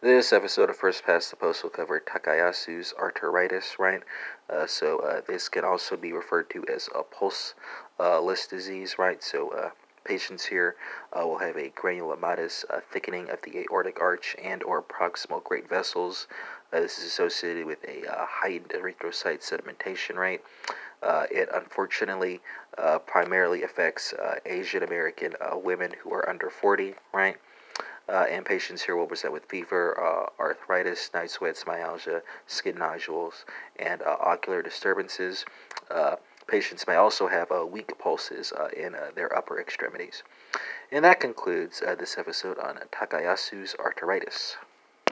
This episode of First Past the Post will cover Takayasu's arteritis, right? Uh, so uh, this can also be referred to as a pulse uh, list disease, right? So uh, patients here uh, will have a granulomatous uh, thickening of the aortic arch and or proximal great vessels. this is associated with a heightened erythrocyte sedimentation rate. it unfortunately primarily affects Asian American women who are under 40, right? Uh, and patients here will present with fever, uh, arthritis, night sweats, myalgia, skin nodules, and uh, ocular disturbances. Uh, patients may also have uh, weak pulses uh, in their upper extremities. And that concludes this episode on Takayasu's arteritis.